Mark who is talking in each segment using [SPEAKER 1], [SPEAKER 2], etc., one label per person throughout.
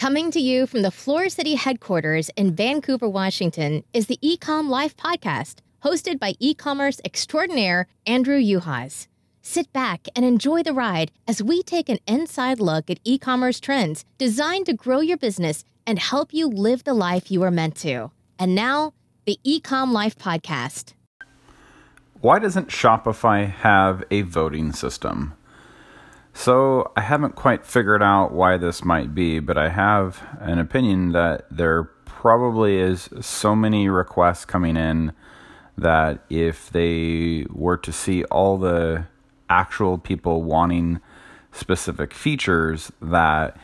[SPEAKER 1] Coming to you from the Floor City headquarters in Vancouver, Washington, is the Ecom Life podcast, hosted by e commerce extraordinaire Andrew Yuhas. Sit back and enjoy the ride as we take an inside look at e commerce trends designed to grow your business and help you live the life you are meant to. And now, the Ecom Life podcast.
[SPEAKER 2] Why doesn't Shopify have a voting system? So, I haven't quite figured out why this might be, but I have an opinion that there probably is so many requests coming in that if they were to see all the actual people wanting specific features that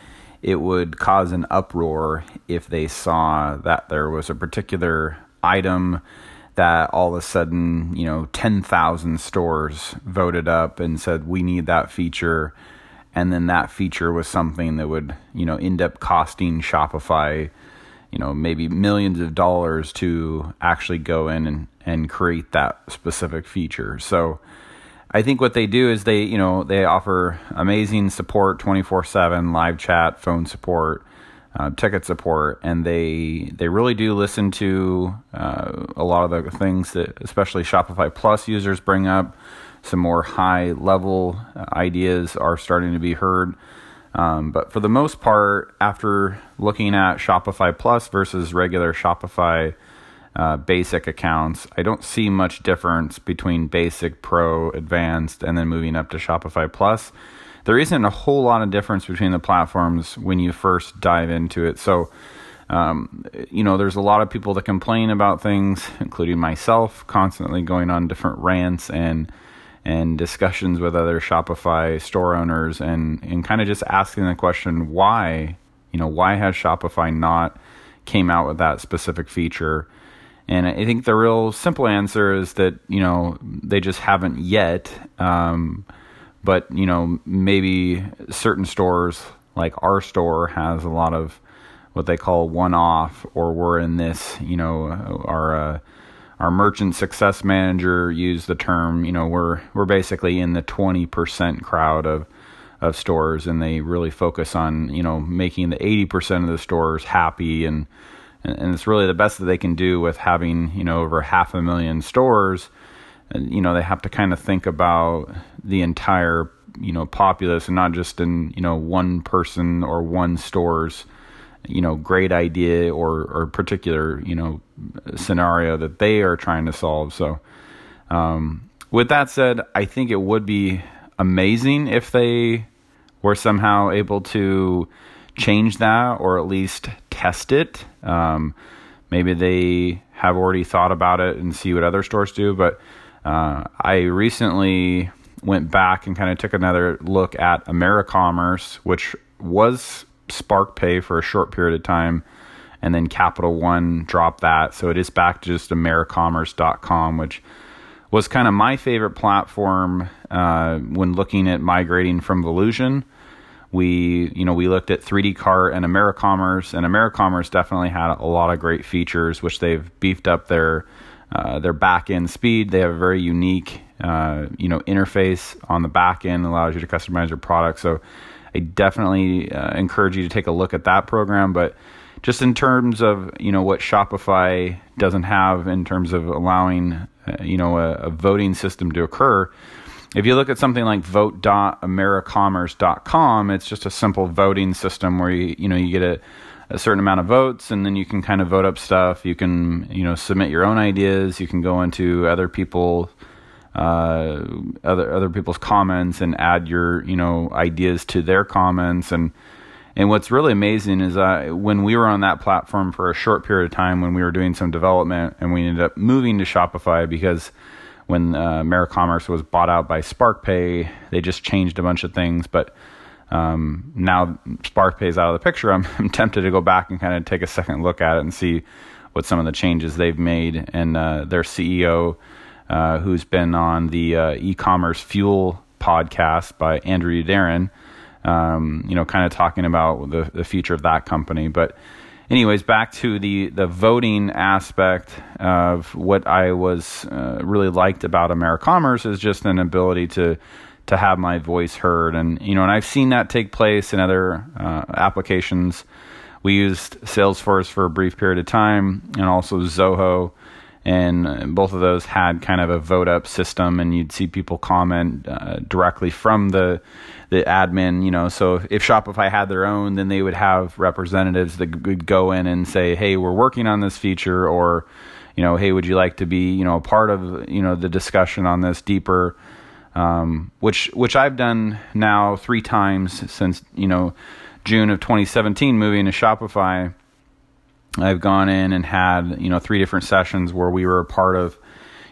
[SPEAKER 2] it would cause an uproar if they saw that there was a particular item that all of a sudden, you know, 10,000 stores voted up and said, we need that feature. And then that feature was something that would, you know, end up costing Shopify, you know, maybe millions of dollars to actually go in and, and create that specific feature. So, I think what they do is they, you know, they offer amazing support, twenty four seven live chat, phone support, uh, ticket support, and they they really do listen to uh, a lot of the things that especially Shopify Plus users bring up. Some more high level ideas are starting to be heard. Um, but for the most part, after looking at Shopify Plus versus regular Shopify uh, basic accounts. I don't see much difference between basic, pro, advanced, and then moving up to Shopify Plus. There isn't a whole lot of difference between the platforms when you first dive into it. So, um, you know, there's a lot of people that complain about things, including myself, constantly going on different rants and and discussions with other Shopify store owners, and and kind of just asking the question why, you know, why has Shopify not came out with that specific feature? And I think the real simple answer is that you know they just haven't yet. Um, but you know maybe certain stores like our store has a lot of what they call one-off, or we're in this. You know our uh, our merchant success manager used the term. You know we're we're basically in the twenty percent crowd of of stores, and they really focus on you know making the eighty percent of the stores happy and and, it's really the best that they can do with having you know over half a million stores. You know they have to kind of think about the entire you know populace and not just in you know one person or one store's you know great idea or or particular you know scenario that they are trying to solve. So um, with that said, I think it would be amazing if they were somehow able to change that or at least test it. Um, maybe they have already thought about it and see what other stores do. But uh, I recently went back and kind of took another look at AmeriCommerce, which was SparkPay for a short period of time. And then Capital One dropped that. So it is back to just AmeriCommerce.com, which was kind of my favorite platform uh, when looking at migrating from Volusion we you know we looked at 3D Cart and AmeriCommerce, and AmeriCommerce definitely had a lot of great features, which they've beefed up their uh, their back end speed. They have a very unique uh, you know interface on the back end, allows you to customize your product. So I definitely uh, encourage you to take a look at that program, but just in terms of you know what Shopify doesn't have in terms of allowing uh, you know a, a voting system to occur if you look at something like vote.americommerce.com, it's just a simple voting system where you you know you get a, a certain amount of votes and then you can kind of vote up stuff. You can you know submit your own ideas. You can go into other people uh, other other people's comments and add your you know ideas to their comments and and what's really amazing is uh, when we were on that platform for a short period of time when we were doing some development and we ended up moving to Shopify because when uh, AmeriCommerce was bought out by SparkPay, they just changed a bunch of things. But um, now SparkPay is out of the picture. I'm, I'm, tempted to go back and kind of take a second look at it and see what some of the changes they've made. And uh, their CEO, uh, who's been on the uh, e-commerce fuel podcast by Andrew Youderian, um, you know, kind of talking about the, the future of that company. But anyways, back to the the voting aspect of what I was uh, really liked about AmeriCommerce is just an ability to to have my voice heard, and you know, and I've seen that take place in other uh, applications. We used Salesforce for a brief period of time, and also Zoho. And both of those had kind of a vote up system and you'd see people comment uh, directly from the the admin you know. So if shopify had their own then they would have representatives that would go in and say hey we're working on this feature or you know hey would you like to be you know a part of you know the discussion on this deeper um, which which I've done now three times since you know June of 2017 moving to Shopify I've gone in and had, you know, three different sessions where we were a part of,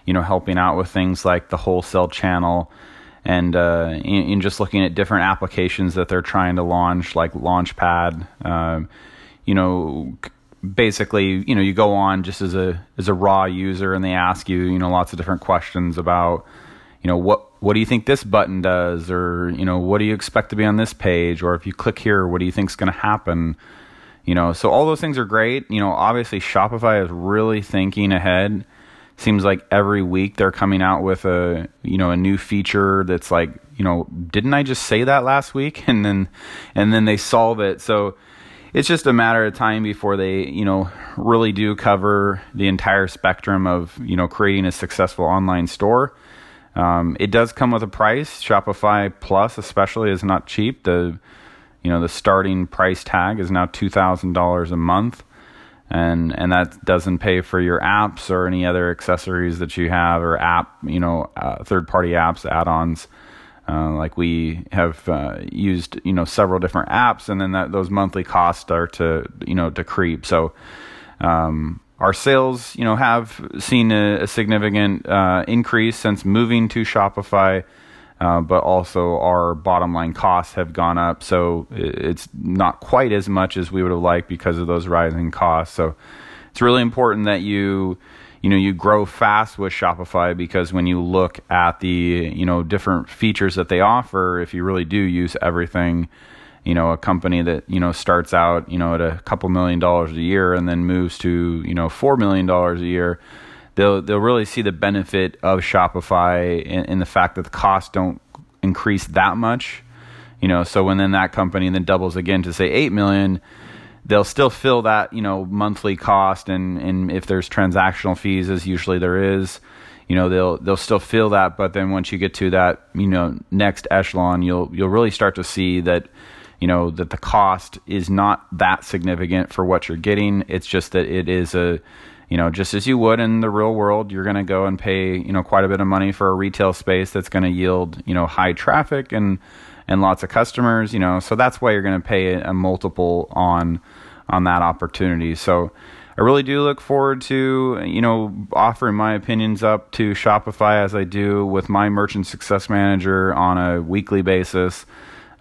[SPEAKER 2] you know, helping out with things like the wholesale channel and uh, in, in, just looking at different applications that they're trying to launch, like Launchpad. Um, you know, basically, you know, you go on just as a as a raw user, and they ask you, you know, lots of different questions about, you know, what what do you think this button does, or you know, what do you expect to be on this page, or if you click here, what do you think is going to happen? You know, so all those things are great. You know, obviously Shopify is really thinking ahead. Seems like every week they're coming out with a, you know, a new feature that's like, you know, didn't I just say that last week? And then and then they solve it. So it's just a matter of time before they, you know, really do cover the entire spectrum of, you know, creating a successful online store. Um, it does come with a price. Shopify Plus, especially, is not cheap. The you know the starting price tag is now two thousand dollars a month, and and that doesn't pay for your apps or any other accessories that you have or app you know uh, third party apps add-ons. Uh, like we have uh, used you know several different apps, and then that those monthly costs start to you know to creep. So. Um, our sales, you know, have seen a, a significant uh, increase since moving to Shopify uh, but also our bottom line costs have gone up. So it's not quite as much as we would have liked because of those rising costs. So it's really important that you you know you grow fast with Shopify because when you look at the you know different features that they offer, if you really do use everything, you know a company that you know starts out you know at a couple million dollars a year and then moves to you know four million dollars a year they'll they'll really see the benefit of Shopify in, in the fact that the costs don't increase that much. You know, so when then that company then doubles again to say eight million, they'll still fill that you know monthly cost, and and if there's transactional fees, as usually there is, you know they'll they'll still feel that. But then once you get to that you know next echelon, you'll you'll really start to see that you know that the cost is not that significant for what you're getting. It's just that it is a you know, just as you would in the real world, you're going to go and pay, you know, quite a bit of money for a retail space that's going to yield, you know, high traffic and and lots of customers, you know. So that's why you're going to pay a multiple on on that opportunity. So I really do look forward to, you know, offering my opinions up to Shopify as I do with my merchant success manager on a weekly basis.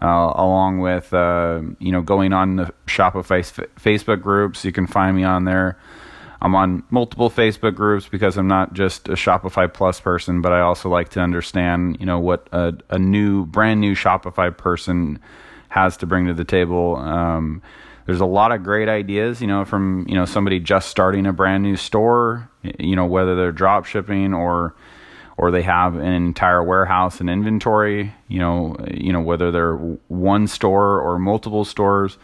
[SPEAKER 2] Uh, along with uh, you know going on the Shopify Facebook groups, you can find me on there. I'm on multiple Facebook groups because I'm not just a Shopify Plus person, but I also like to understand, you know, what a, a new, brand new Shopify person has to bring to the table. Um, there's a lot of great ideas, you know, from you know somebody just starting a brand new store, you know, whether they're drop shipping or or they have an entire warehouse and inventory, you know, you know whether they're one store or multiple stores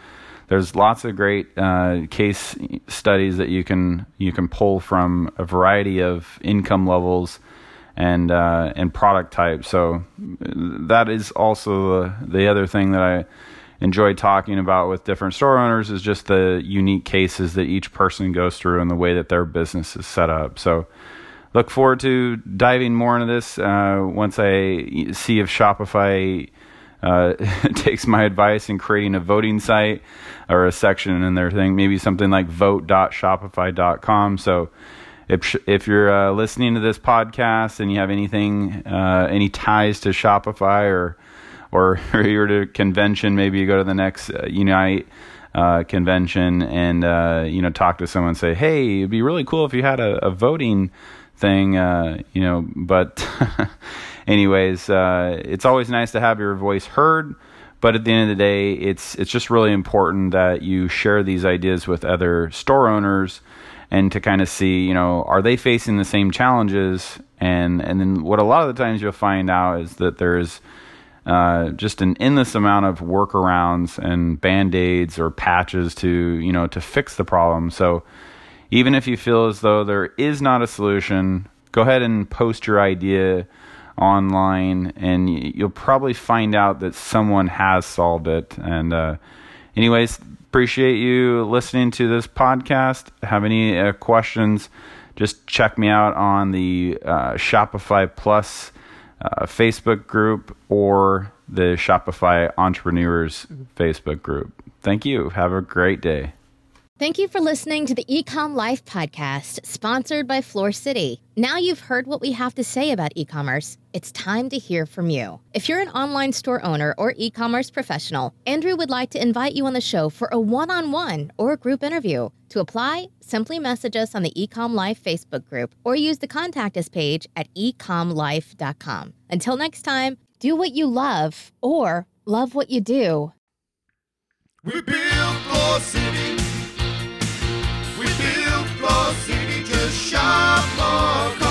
[SPEAKER 2] there's lots of great uh, case studies that you can you can pull from a variety of income levels and uh, and product types. So that is also the, the other thing that I enjoy talking about with different store owners is just the unique cases that each person goes through and the way that their business is set up. So look forward to diving more into this uh, once I see if Shopify uh, takes my advice in creating a voting site or a section in their thing, maybe something like vote.shopify.com. So if if you're uh, listening to this podcast and you have anything, uh, any ties to Shopify or or, you're at a convention, maybe you go to the next uh, Unite. Uh, convention and uh, you know talk to someone and say hey it'd be really cool if you had a, a voting thing you know but anyways, uh, it's always nice to have your voice heard. But at the end of the day, it's it's just really important that you share these ideas with other store owners and to kind of see, you know, are they facing the same challenges? And and then what a lot of the times you'll find out is that there's uh, just an endless amount of workarounds and band-aids or patches to you know to fix the problem so even if you feel as though there is not a solution go ahead and post your idea online and you'll probably find out that someone has solved it and uh, anyways appreciate you listening to this podcast have any uh, questions just check me out on the uh, shopify plus uh, Facebook group or the Shopify Entrepreneurs Facebook group. Thank you. Have a great day.
[SPEAKER 1] Thank you for listening to the Ecom Life podcast, sponsored by Floor City. Now you've heard what we have to say about e commerce. It's time to hear from you. If you're an online store owner or e commerce professional, Andrew would like to invite you on the show for a one on one or group interview. To apply, simply message us on the Ecom Life Facebook group or use the contact us page at ecomlife.com. Until next time, do what you love or love what you do.
[SPEAKER 3] We build Floor City. shop for